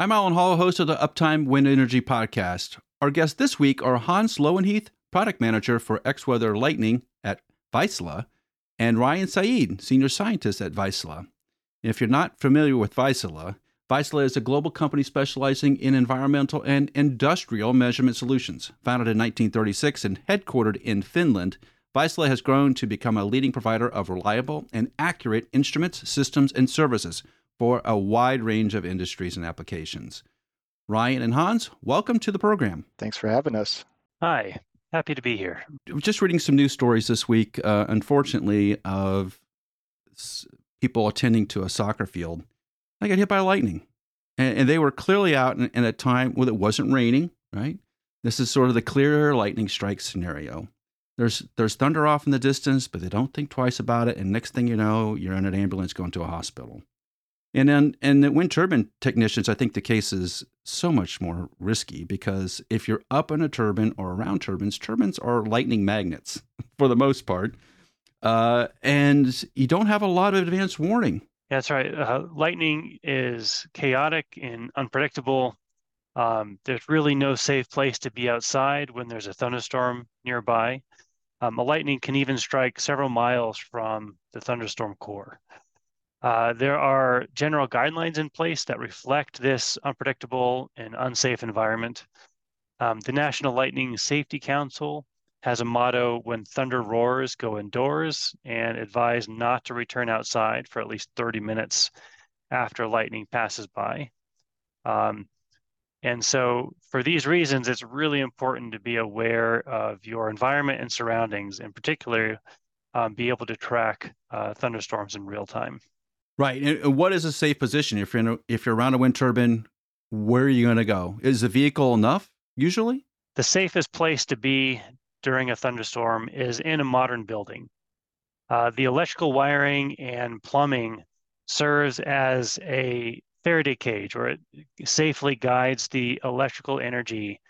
I'm Allen Hall, host of the Uptime Wind Energy Podcast. Our guests this week are Hans Loewenheath, Product Manager for X-Weather Lightning at Vaisala, and Ryan Said, Senior Scientist at Vaisala. If you're not familiar with Vaisala, Vaisala is a global company specializing in environmental and industrial measurement solutions. Founded in 1936 and headquartered in Finland, Vaisala has grown to become a leading provider of reliable and accurate instruments, systems, and services for a wide range of industries and applications. Ryan and Hans, welcome to the program. Thanks for having us. Hi, happy to be here. Just reading some news stories this week, uh, unfortunately, of people attending to a soccer field. They got hit by lightning. And, and they were clearly out in, in a time when it wasn't raining, right? This is sort of the clear lightning strike scenario. There's there's thunder off in the distance, but they don't think twice about it. And next thing you know, you're in an ambulance going to a hospital. And then, and the wind turbine technicians, I think the case is so much more risky because if you're up in a turbine or around turbines, turbines are lightning magnets for the most part, uh, and you don't have a lot of advance warning. That's right. Uh, lightning is chaotic and unpredictable. Um, there's really no safe place to be outside when there's a thunderstorm nearby. Um, a lightning can even strike several miles from the thunderstorm core. Uh, there are general guidelines in place that reflect this unpredictable and unsafe environment. Um, the National Lightning Safety Council has a motto when thunder roars, go indoors and advise not to return outside for at least 30 minutes after lightning passes by. Um, and so, for these reasons, it's really important to be aware of your environment and surroundings, in particular, um, be able to track uh, thunderstorms in real time. Right. And what is a safe position if you're a, if you're around a wind turbine? Where are you going to go? Is the vehicle enough usually? The safest place to be during a thunderstorm is in a modern building. Uh, the electrical wiring and plumbing serves as a Faraday cage, where it safely guides the electrical energy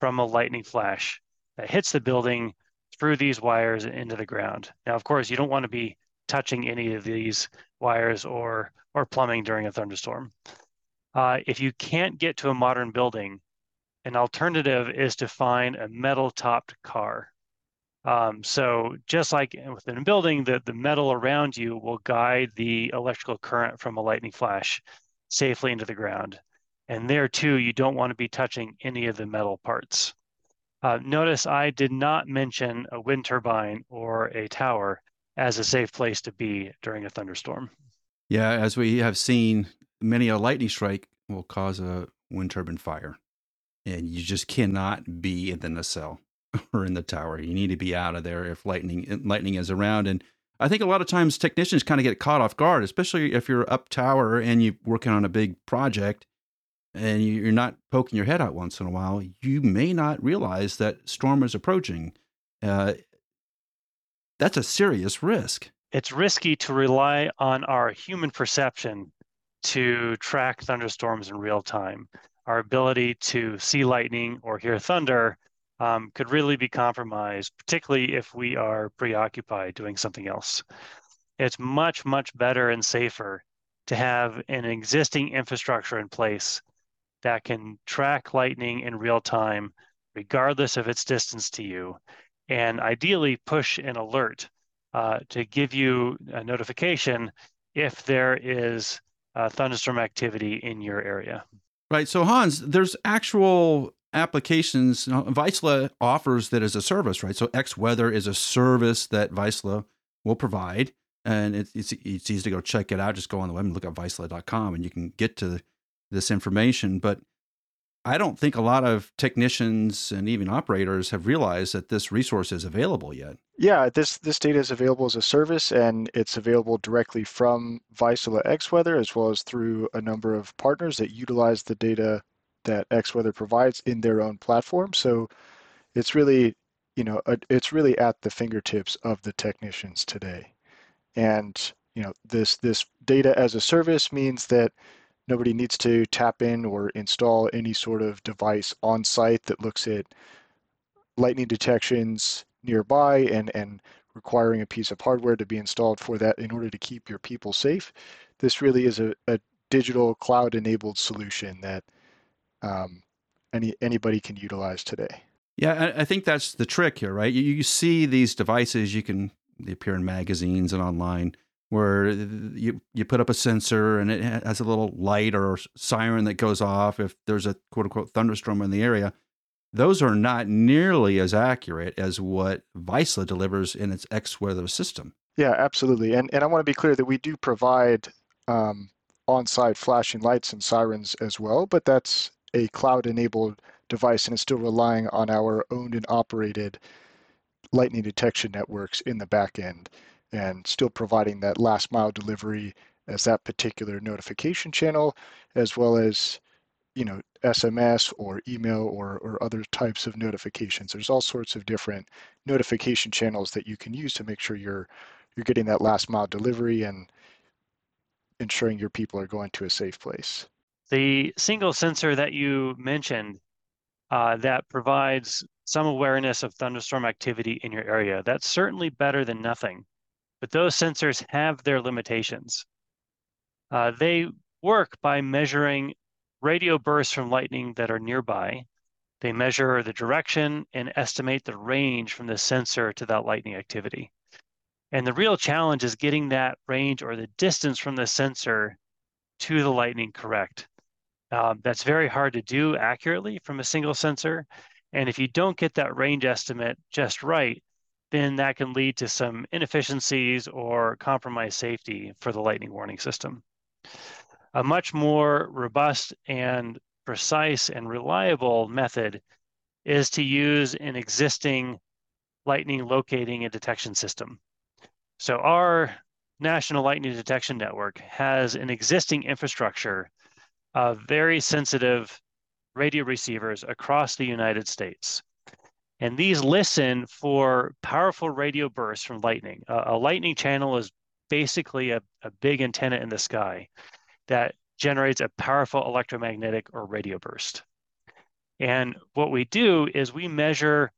from a lightning flash that hits the building through these wires into the ground. Now, of course, you don't want to be touching any of these wires or or plumbing during a thunderstorm. Uh, if you can't get to a modern building, an alternative is to find a metal-topped car. Um, so just like within a building, the, the metal around you will guide the electrical current from a lightning flash safely into the ground. And there too, you don't want to be touching any of the metal parts. Uh, notice I did not mention a wind turbine or a tower as a safe place to be during a thunderstorm. Yeah, as we have seen, many a lightning strike will cause a wind turbine fire, and you just cannot be in the nacelle or in the tower. You need to be out of there if lightning lightning is around. And I think a lot of times technicians kind of get caught off guard, especially if you're up tower and you're working on a big project and you're not poking your head out once in a while. You may not realize that storm is approaching. Uh, that's a serious risk. It's risky to rely on our human perception to track thunderstorms in real time. Our ability to see lightning or hear thunder um, could really be compromised, particularly if we are preoccupied doing something else. It's much, much better and safer to have an existing infrastructure in place that can track lightning in real time, regardless of its distance to you, and ideally push an alert uh, to give you a notification if there is uh, thunderstorm activity in your area. Right. So, Hans, there's actual applications. You know, offers that as a service, right? So, X Weather is a service that Vaisala will provide. And it's, it's, it's easy to go check it out. Just go on the web and look at vaisala.com and you can get to this information. But I don't think a lot of technicians and even operators have realized that this resource is available yet. Yeah, this this data is available as a service, and it's available directly from Vaisala XWeather as well as through a number of partners that utilize the data that XWeather provides in their own platform. So it's really, you know, it's really at the fingertips of the technicians today. And you know, this this data as a service means that Nobody needs to tap in or install any sort of device on site that looks at lightning detections nearby and, and requiring a piece of hardware to be installed for that in order to keep your people safe. This really is a, a digital cloud enabled solution that um, any anybody can utilize today. Yeah, I, think that's the trick here, right? You, you see these devices, you can they appear in magazines and online where you you put up a sensor and it has a little light or siren that goes off if there's a quote unquote thunderstorm in the area. Those are not nearly as accurate as what Vaisala delivers in its X weather system. Yeah, absolutely. And and I want to be clear that we do provide um, on-site flashing lights and sirens as well, but that's a cloud-enabled device and it's still relying on our owned and operated lightning detection networks in the back end and still providing that last mile delivery as that particular notification channel, as well as you know SMS or email or, or other types of notifications. There's all sorts of different notification channels that you can use to make sure you're you're getting that last mile delivery and ensuring your people are going to a safe place. The single sensor that you mentioned uh, that provides some awareness of thunderstorm activity in your area, that's certainly better than nothing. But those sensors have their limitations. Uh, they work by measuring radio bursts from lightning that are nearby. They measure the direction and estimate the range from the sensor to that lightning activity. And the real challenge is getting that range or the distance from the sensor to the lightning correct. Um, that's very hard to do accurately from a single sensor. And if you don't get that range estimate just right, then that can lead to some inefficiencies or compromised safety for the lightning warning system. A much more robust and precise and reliable method is to use an existing lightning locating and detection system. So our National Lightning Detection Network has an existing infrastructure of very sensitive radio receivers across the United States. And these listen for powerful radio bursts from lightning. Uh, a lightning channel is basically a, a big antenna in the sky that generates a powerful electromagnetic or radio burst. And what we do is we measure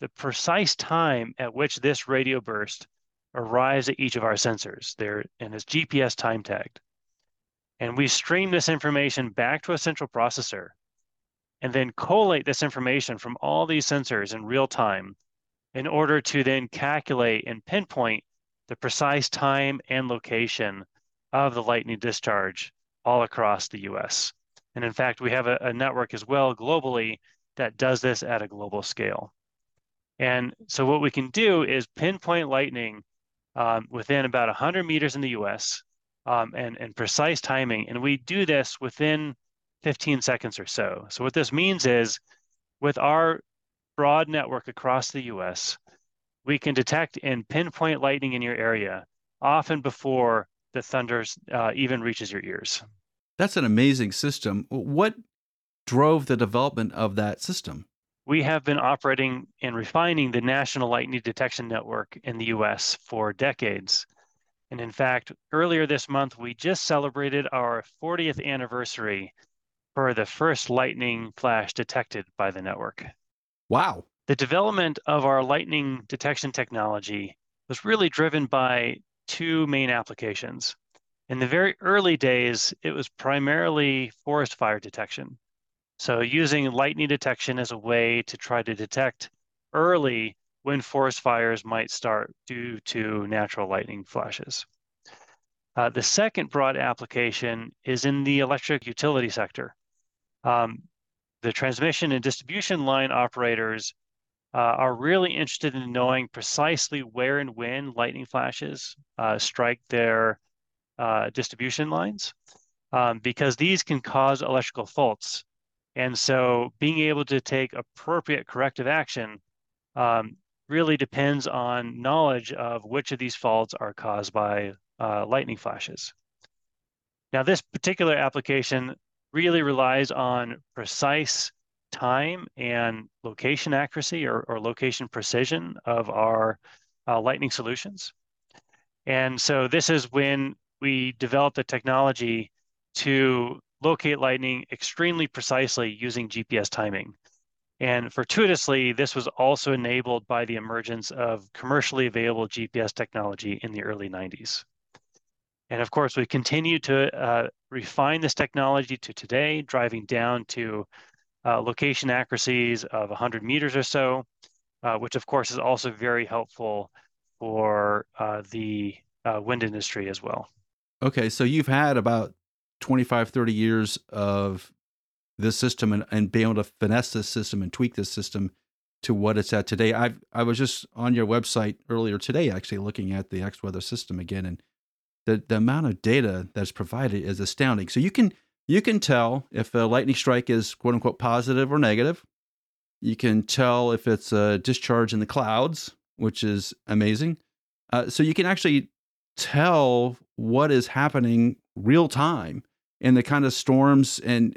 the precise time at which this radio burst arrives at each of our sensors. There and it's GPS time tagged. And we stream this information back to a central processor and then collate this information from all these sensors in real time in order to then calculate and pinpoint the precise time and location of the lightning discharge all across the US. And in fact, we have a, a network as well globally that does this at a global scale. And so what we can do is pinpoint lightning um, within about 100 meters in the US um, and, and precise timing. And we do this within 15 seconds or so. So what this means is with our broad network across the US, we can detect and pinpoint lightning in your area often before the thunder uh, even reaches your ears. That's an amazing system. What drove the development of that system? We have been operating and refining the National Lightning Detection Network in the US for decades. And in fact, earlier this month, we just celebrated our 40th anniversary for the first lightning flash detected by the network. Wow. The development of our lightning detection technology was really driven by two main applications. In the very early days, it was primarily forest fire detection. So, using lightning detection as a way to try to detect early when forest fires might start due to natural lightning flashes. Uh, the second broad application is in the electric utility sector. Um, the transmission and distribution line operators uh, are really interested in knowing precisely where and when lightning flashes uh, strike their uh, distribution lines um, because these can cause electrical faults. And so being able to take appropriate corrective action um, really depends on knowledge of which of these faults are caused by uh, lightning flashes. Now, this particular application really relies on precise time and location accuracy or, or location precision of our uh, lightning solutions. And so this is when we developed the technology to locate lightning extremely precisely using GPS timing. And fortuitously, this was also enabled by the emergence of commercially available GPS technology in the early 90s. And of course, we continue to uh, refine this technology to today, driving down to uh, location accuracies of 100 meters or so, uh, which of course is also very helpful for uh, the uh, wind industry as well. Okay, so you've had about 25, 30 years of this system and, and being able to finesse this system and tweak this system to what it's at today. I I was just on your website earlier today, actually looking at the X Weather system again, and the the amount of data that's provided is astounding. So you can you can tell if a lightning strike is quote unquote positive or negative. You can tell if it's a discharge in the clouds, which is amazing. Uh, so you can actually tell what is happening real time in the kind of storms and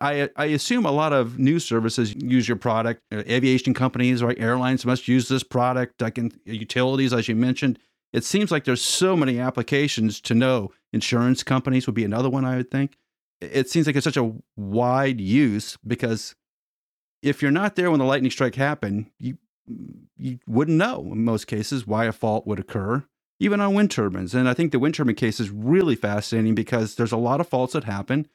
I, I assume a lot of news services use your product. Aviation companies, right? Airlines must use this product. Like in utilities, as you mentioned, it seems like there's so many applications to know. Insurance companies would be another one, I would think. It seems like it's such a wide use because if you're not there when the lightning strike happened, you you wouldn't know in most cases why a fault would occur, even on wind turbines. And I think the wind turbine case is really fascinating because there's a lot of faults that happen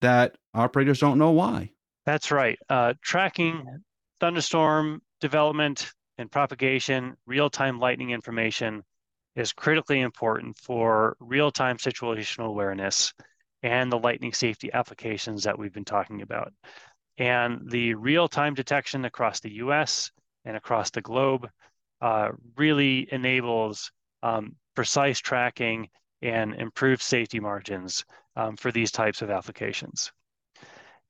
that operators don't know why. That's right. Uh, tracking thunderstorm development and propagation, real time lightning information is critically important for real time situational awareness and the lightning safety applications that we've been talking about. And the real time detection across the US and across the globe uh, really enables um, precise tracking and improved safety margins um, for these types of applications.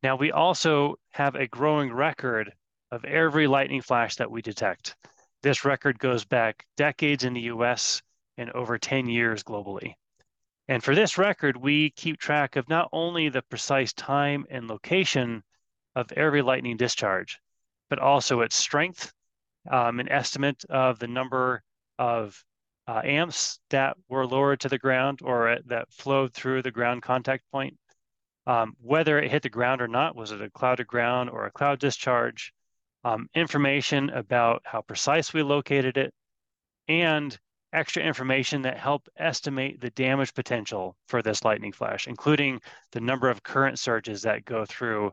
Now, we also have a growing record of every lightning flash that we detect. This record goes back decades in the US and over 10 years globally. And for this record, we keep track of not only the precise time and location of every lightning discharge, but also its strength, um, an estimate of the number of uh, amps that were lowered to the ground or that flowed through the ground contact point. Um, whether it hit the ground or not, was it a cloud to ground or a cloud discharge? Um, information about how precise we located it, and extra information that help estimate the damage potential for this lightning flash, including the number of current surges that go through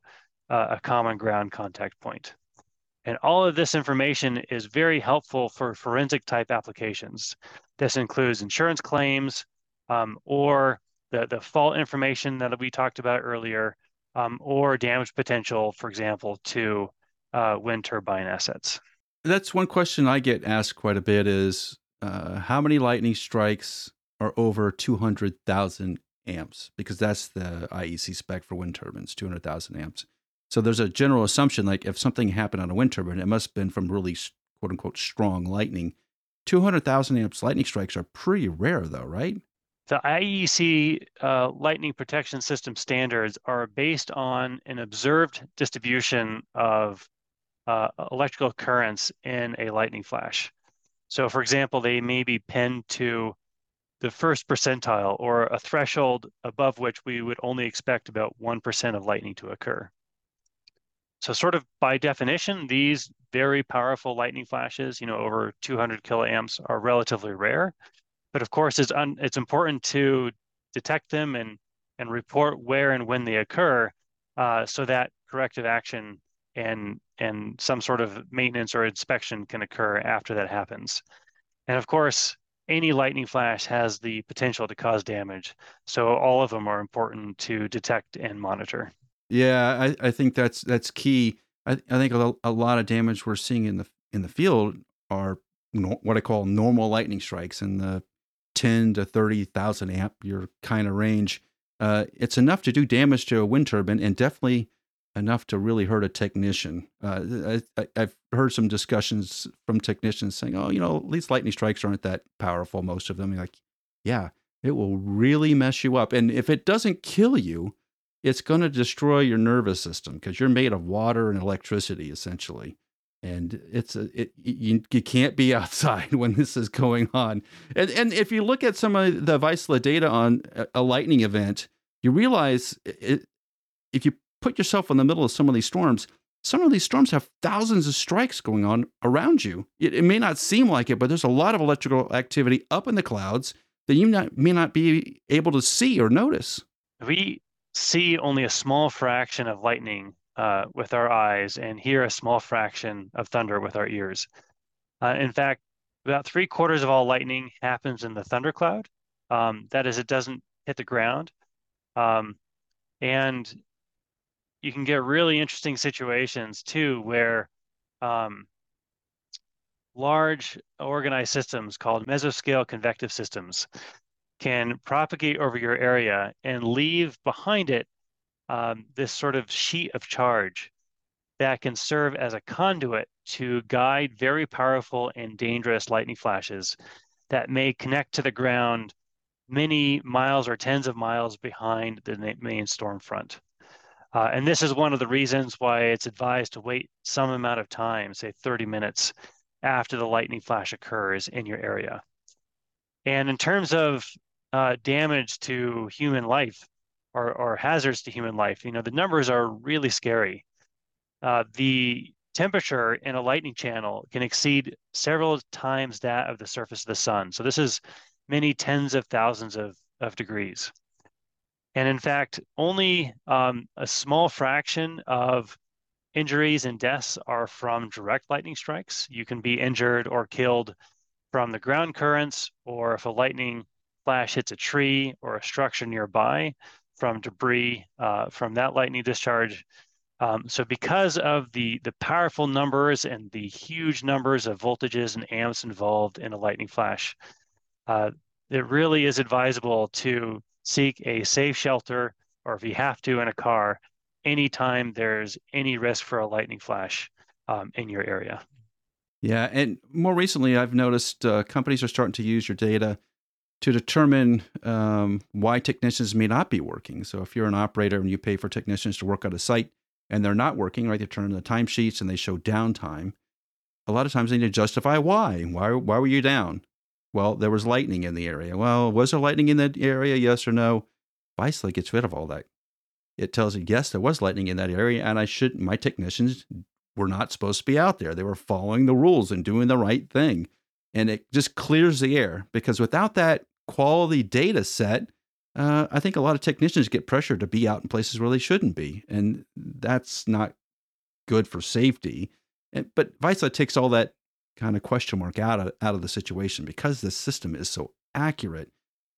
uh, a common ground contact point. And all of this information is very helpful for forensic type applications. This includes insurance claims um, or the, the fault information that we talked about earlier, um, or damage potential, for example, to uh, wind turbine assets. That's one question I get asked quite a bit is uh, how many lightning strikes are over 200,000 amps? Because that's the IEC spec for wind turbines, 200,000 amps. So there's a general assumption like if something happened on a wind turbine, it must have been from really quote unquote strong lightning. 200,000 amps lightning strikes are pretty rare though, right? The IEC uh, lightning protection system standards are based on an observed distribution of uh, electrical currents in a lightning flash. So, for example, they may be pinned to the first percentile or a threshold above which we would only expect about 1% of lightning to occur. So sort of by definition, these very powerful lightning flashes, you know, over 200 kiloamps are relatively rare. But of course, it's, it's important to detect them and, and report where and when they occur uh, so that corrective action and, and some sort of maintenance or inspection can occur after that happens. And of course, any lightning flash has the potential to cause damage. So all of them are important to detect and monitor. Yeah, I, I think that's that's key. I, I think a, a lot of damage we're seeing in the in the field are no, what I call normal lightning strikes in the ten to thirty thousand amp your kind of range. Uh, it's enough to do damage to a wind turbine, and definitely enough to really hurt a technician. Uh, I, have heard some discussions from technicians saying, "Oh, you know, these lightning strikes aren't that powerful. Most of them." You're Like, yeah, it will really mess you up, and if it doesn't kill you, it's going to destroy your nervous system because you're made of water and electricity essentially and it's a, it you, you can't be outside when this is going on and and if you look at some of the Vaisala data on a, a lightning event you realize it, if you put yourself in the middle of some of these storms some of these storms have thousands of strikes going on around you it, it may not seem like it but there's a lot of electrical activity up in the clouds that you not, may not be able to see or notice. We see only a small fraction of lightning uh, with our eyes and hear a small fraction of thunder with our ears. Uh, in fact, about three quarters of all lightning happens in the thundercloud. Um, that is, it doesn't hit the ground. Um, and you can get really interesting situations too, where um, large organized systems called mesoscale convective systems can propagate over your area and leave behind it um, this sort of sheet of charge that can serve as a conduit to guide very powerful and dangerous lightning flashes that may connect to the ground many miles or tens of miles behind the main storm front. Uh, and this is one of the reasons why it's advised to wait some amount of time, say 30 minutes after the lightning flash occurs in your area. And in terms of uh, damage to human life or, or hazards to human life, you know, the numbers are really scary. Uh, the temperature in a lightning channel can exceed several times that of the surface of the sun. So this is many tens of thousands of, of degrees. And in fact, only um, a small fraction of injuries and deaths are from direct lightning strikes. You can be injured or killed from the ground currents, or if a lightning flash hits a tree or a structure nearby from debris uh, from that lightning discharge. Um, so because of the, the powerful numbers and the huge numbers of voltages and amps involved in a lightning flash, uh, it really is advisable to seek a safe shelter, or if you have to, in a car, anytime there's any risk for a lightning flash um, in your area. Yeah, and more recently, I've noticed uh, companies are starting to use your data to determine um, why technicians may not be working. So if you're an operator and you pay for technicians to work at a site and they're not working, right? They turn in the timesheets and they show downtime. A lot of times they need to justify why. Why, why were you down? Well, there was lightning in the area. Well, was there lightning in that area? Yes or no? Vaisala gets rid of all that. It tells you, yes, there was lightning in that area, and I should my technicians were not supposed to be out there. They were following the rules and doing the right thing. And it just clears the air because without that quality data set, uh, I think a lot of technicians get pressure to be out in places where they shouldn't be. And that's not good for safety. And, but Vaisala takes all that kind of question mark out of, out of the situation because the system is so accurate.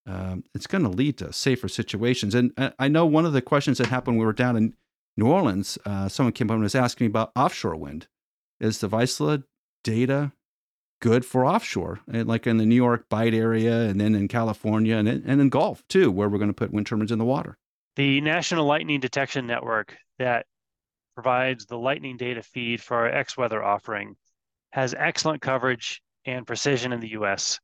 Um, it's going to lead to safer situations. And I know one of the questions that happened when we were down in New Orleans, uh, someone came up and was asking me about offshore wind. Is the Vaisala data good for offshore, and like in the New York Bight area, and then in California, and and in Gulf too, where we're going to put wind turbines in the water? The National Lightning Detection Network that provides the lightning data feed for our X-Weather offering has excellent coverage and precision in the US.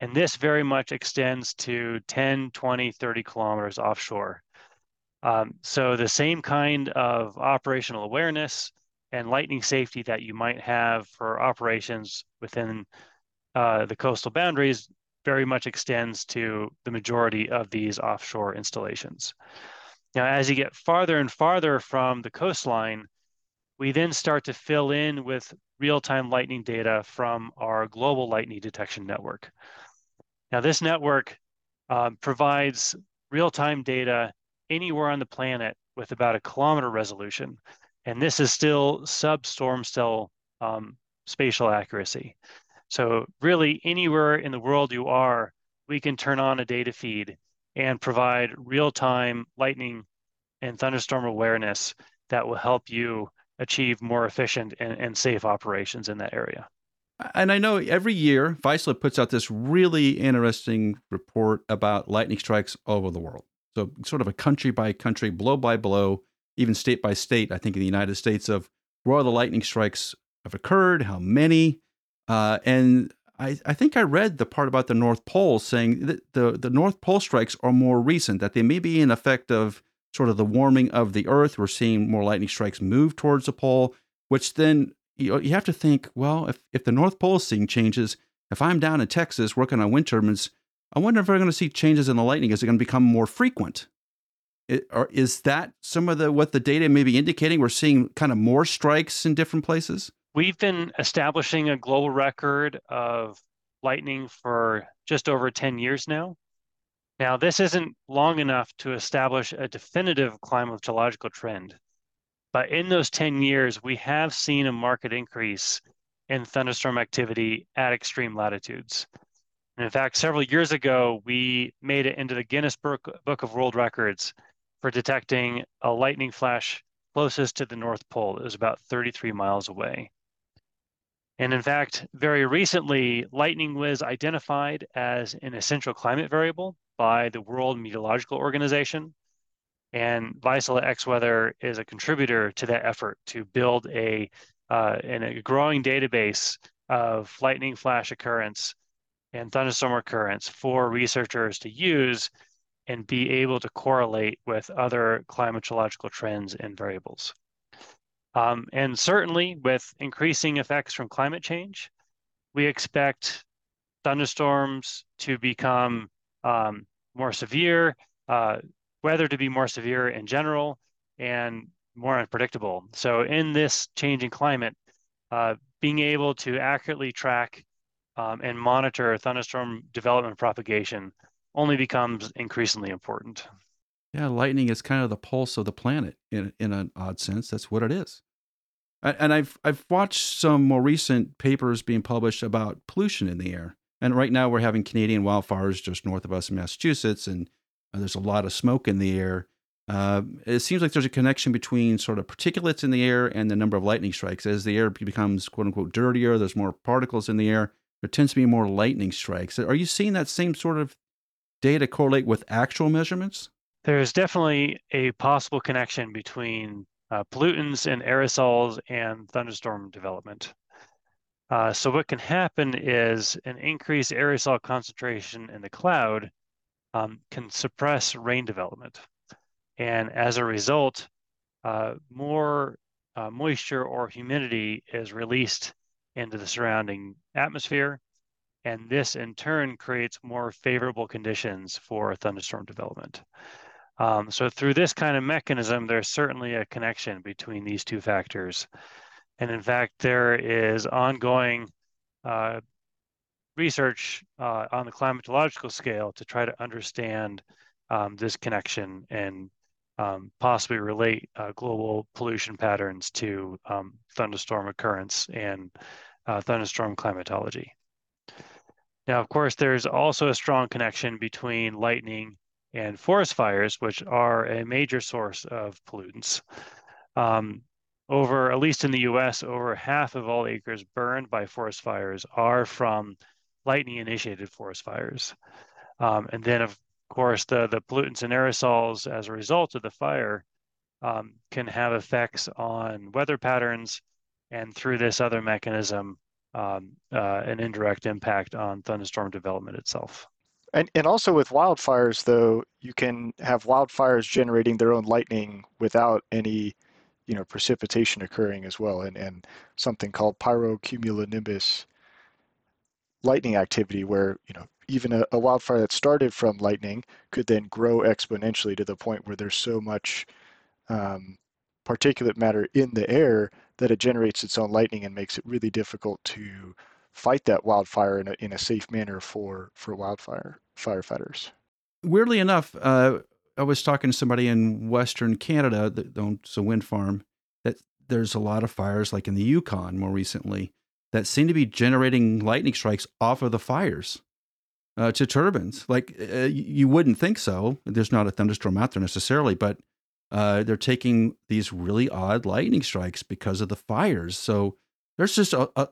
And this very much extends to 10, 20, 30 kilometers offshore. Um, so the same kind of operational awareness and lightning safety that you might have for operations within uh, the coastal boundaries very much extends to the majority of these offshore installations. Now, as you get farther and farther from the coastline, we then start to fill in with real-time lightning data from our global lightning detection network. Now, this network um, provides real-time data anywhere on the planet with about a kilometer resolution. And this is still sub-storm cell um, spatial accuracy. So really anywhere in the world you are, we can turn on a data feed and provide real-time lightning and thunderstorm awareness that will help you achieve more efficient and, and safe operations in that area. And I know every year Vaisala puts out this really interesting report about lightning strikes all over the world. So, sort of a country by country, blow by blow, even state by state, I think in the United States, of where all the lightning strikes have occurred, how many. Uh, and I, I, think I read the part about the North Pole saying that the, the North Pole strikes are more recent, that they may be an effect of sort of the warming of the earth. We're seeing more lightning strikes move towards the pole, which then you, you have to think, well, if, if the North Pole is seeing changes, if I'm down in Texas working on wind turbines, I wonder if we're going to see changes in the lightning. Is it going to become more frequent? It, or is that some of the what the data may be indicating? We're seeing kind of more strikes in different places. We've been establishing a global record of lightning for just over 10 years now. Now, this isn't long enough to establish a definitive climatological trend, but in those 10 years, we have seen a market increase in thunderstorm activity at extreme latitudes. And in fact, several years ago, we made it into the Guinness Book, Book of World Records for detecting a lightning flash closest to the North Pole. It was about 33 miles away. And in fact, very recently, lightning was identified as an essential climate variable by the World Meteorological Organization. And Vaisala X-Weather is a contributor to that effort to build a, uh, a growing database of lightning flash occurrence and thunderstorm occurrence for researchers to use and be able to correlate with other climatological trends and variables. Um, and certainly with increasing effects from climate change, we expect thunderstorms to become um, more severe, uh, weather to be more severe in general, and more unpredictable. So in this changing climate, uh, being able to accurately track um, and monitor thunderstorm development propagation only becomes increasingly important. Yeah, lightning is kind of the pulse of the planet in in an odd sense. That's what it is. And I've I've watched some more recent papers being published about pollution in the air. And right now we're having Canadian wildfires just north of us in Massachusetts, and uh, there's a lot of smoke in the air. Uh, it seems like there's a connection between sort of particulates in the air and the number of lightning strikes. As the air becomes quote unquote dirtier, there's more particles in the air. There tends to be more lightning strikes. Are you seeing that same sort of data correlate with actual measurements? There's definitely a possible connection between uh, pollutants and aerosols and thunderstorm development. Uh, so what can happen is an increased aerosol concentration in the cloud um, can suppress rain development. And as a result, uh, more uh, moisture or humidity is released into the surrounding atmosphere. And this in turn creates more favorable conditions for thunderstorm development. Um, so through this kind of mechanism, there's certainly a connection between these two factors. And in fact, there is ongoing uh, research uh, on the climatological scale to try to understand um, this connection and um, possibly relate uh, global pollution patterns to um, thunderstorm occurrence and uh, thunderstorm climatology. Now, of course, there's also a strong connection between lightning and forest fires, which are a major source of pollutants. Um, over, at least in the US, over half of all acres burned by forest fires are from lightning initiated forest fires. Um, and then, of course, the, the pollutants and aerosols as a result of the fire um, can have effects on weather patterns and through this other mechanism, um, uh, an indirect impact on thunderstorm development itself. And, and also with wildfires, though, you can have wildfires generating their own lightning without any, you know, precipitation occurring as well, and, and something called pyrocumulonimbus lightning activity, where you know even a, a wildfire that started from lightning could then grow exponentially to the point where there's so much um, particulate matter in the air that it generates its own lightning and makes it really difficult to fight that wildfire in a, in a safe manner for for wildfire firefighters. Weirdly enough, uh, I was talking to somebody in Western Canada that owns a wind farm. That there's a lot of fires, like in the Yukon more recently, that seem to be generating lightning strikes off of the fires uh, to turbines. Like uh, you wouldn't think so. There's not a thunderstorm out there necessarily, but uh, they're taking these really odd lightning strikes because of the fires. So there's just a, a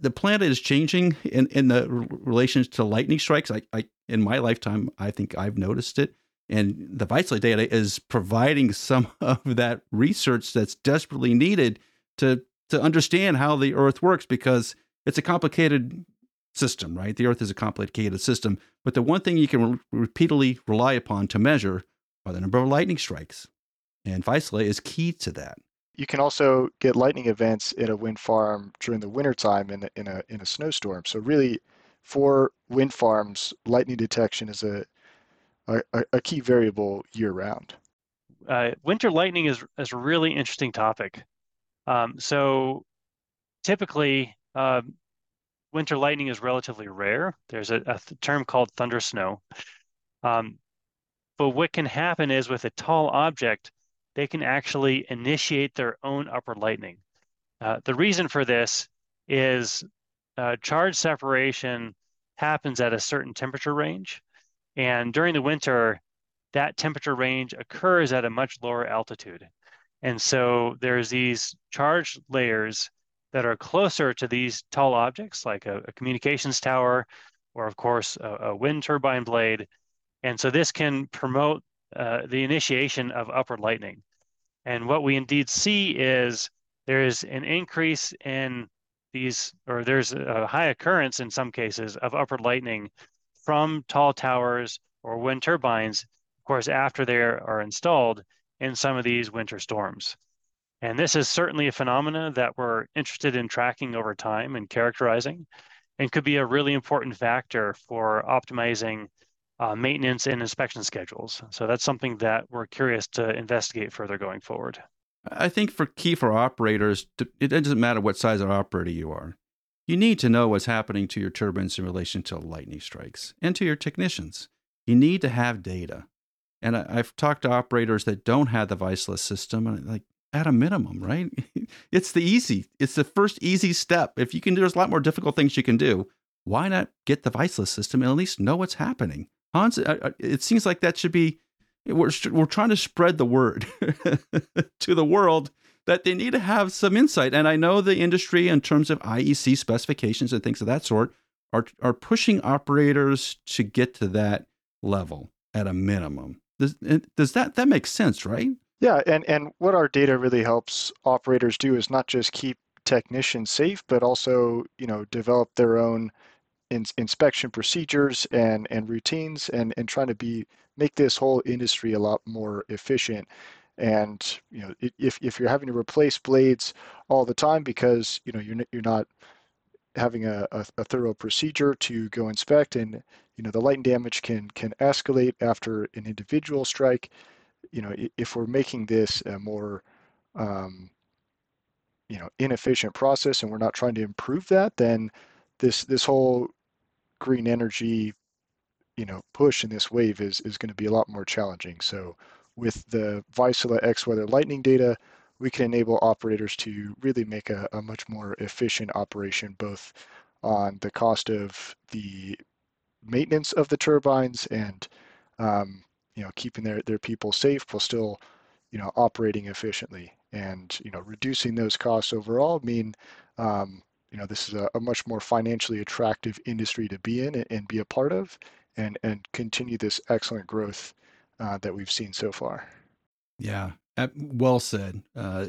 the planet is changing in in the relations to lightning strikes. I, I in my lifetime, I think I've noticed it, and the Vaisala data is providing some of that research that's desperately needed to to understand how the Earth works because it's a complicated system, right? The Earth is a complicated system, but the one thing you can re- repeatedly rely upon to measure are the number of lightning strikes. And Vaisala is key to that. You can also get lightning events in a wind farm during the wintertime in a, in a in a snowstorm. So really, for wind farms, lightning detection is a a, a key variable year round. Uh, winter lightning is is a really interesting topic. Um, so typically, uh, winter lightning is relatively rare. There's a, a term called thunder snow, Um, but what can happen is with a tall object, they can actually initiate their own upward lightning. Uh, the reason for this is uh, charge separation happens at a certain temperature range. And during the winter, that temperature range occurs at a much lower altitude. And so there's these charged layers that are closer to these tall objects, like a, a communications tower, or of course, a, a, wind turbine blade. And so this can promote uh, the initiation of upward lightning. And what we indeed see is there's an increase in these, or there's a high occurrence in some cases of upward lightning from tall towers or wind turbines, of course, after they are installed in some of these winter storms. And this is certainly a phenomena that we're interested in tracking over time and characterizing, and could be a really important factor for optimizing uh, maintenance and inspection schedules. So that's something that we're curious to investigate further going forward. I think for key for operators, it doesn't matter what size of operator you are. You need to know what's happening to your turbines in relation to lightning strikes and to your technicians. You need to have data. And I, have talked to operators that don't have the Vaisala system, and like at a minimum, right? it's the easy, it's the first easy step. If you can, there's a lot more difficult things you can do. Why not get the Vaisala system and at least know what's happening? Hans, it seems like that should be, we're, we're trying to spread the word to the world that they need to have some insight. And I know the industry, in terms of IEC specifications and things of that sort, are, are pushing operators to get to that level at a minimum. Does, does that, that make sense, right? Yeah, and, and what our data really helps operators do is not just keep technicians safe, but also, you know, develop their own in, inspection procedures and, and routines and, and trying to be make this whole industry a lot more efficient. And you know, if, if you're having to replace blades all the time because you know you're you're not having a, a, a thorough procedure to go inspect, and you know the light damage can can escalate after an individual strike you know, if we're making this a more, um, you know, inefficient process and we're not trying to improve that, then this this whole green energy, you know, push in this wave is is going to be a lot more challenging. So with the Vaisala X-Weather lightning data, we can enable operators to really make a, a much more efficient operation, both on the cost of the maintenance of the turbines and um, you know keeping their their people safe while still you know operating efficiently. And you know reducing those costs overall mean um, you know this is a, a, much more financially attractive industry to be in and, and, be a part of and and continue this excellent growth uh, that we've seen so far yeah well said uh,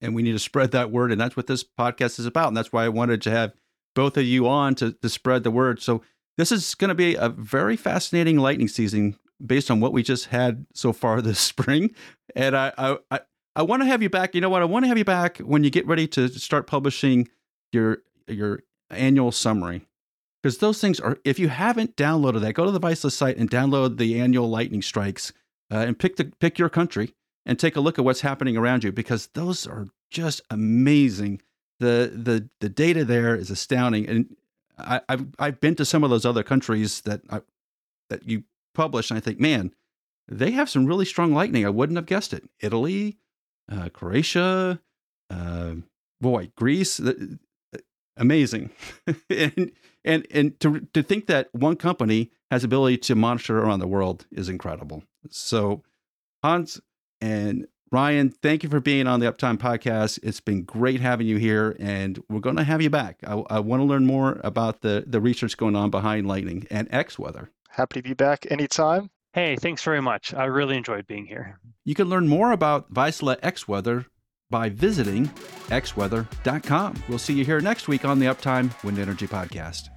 and we need to spread that word and that's what this podcast is about and that's why i wanted to have both of you on to, to spread the word so this is going to be a very fascinating lightning season based on what we just had so far this spring. And I, I, I, I want to have you back. You know what? I want to have you back when you get ready to start publishing your your annual summary. Because those things are, if you haven't downloaded that, go to the Vaisala site and download the annual lightning strikes uh, and pick the pick your country and take a look at what's happening around you because those are just amazing. The the the data there is astounding, and I, have I've been to some of those other countries that I, that you published, and I think, man, they have some really strong lightning. I wouldn't have guessed it. Italy, uh, Croatia, uh, boy, Greece, amazing. and and and to to think that one company has ability to monitor around the world is incredible. So, Hans and Ryan, thank you for being on the Uptime podcast. It's been great having you here, and we're going to have you back. I, I want to learn more about the the research going on behind lightning and X weather. Happy to be back anytime. Hey, thanks very much. I really enjoyed being here. You can learn more about Vaisala X Weather by visiting xweather.com. We'll see you here next week on the Uptime Wind Energy Podcast.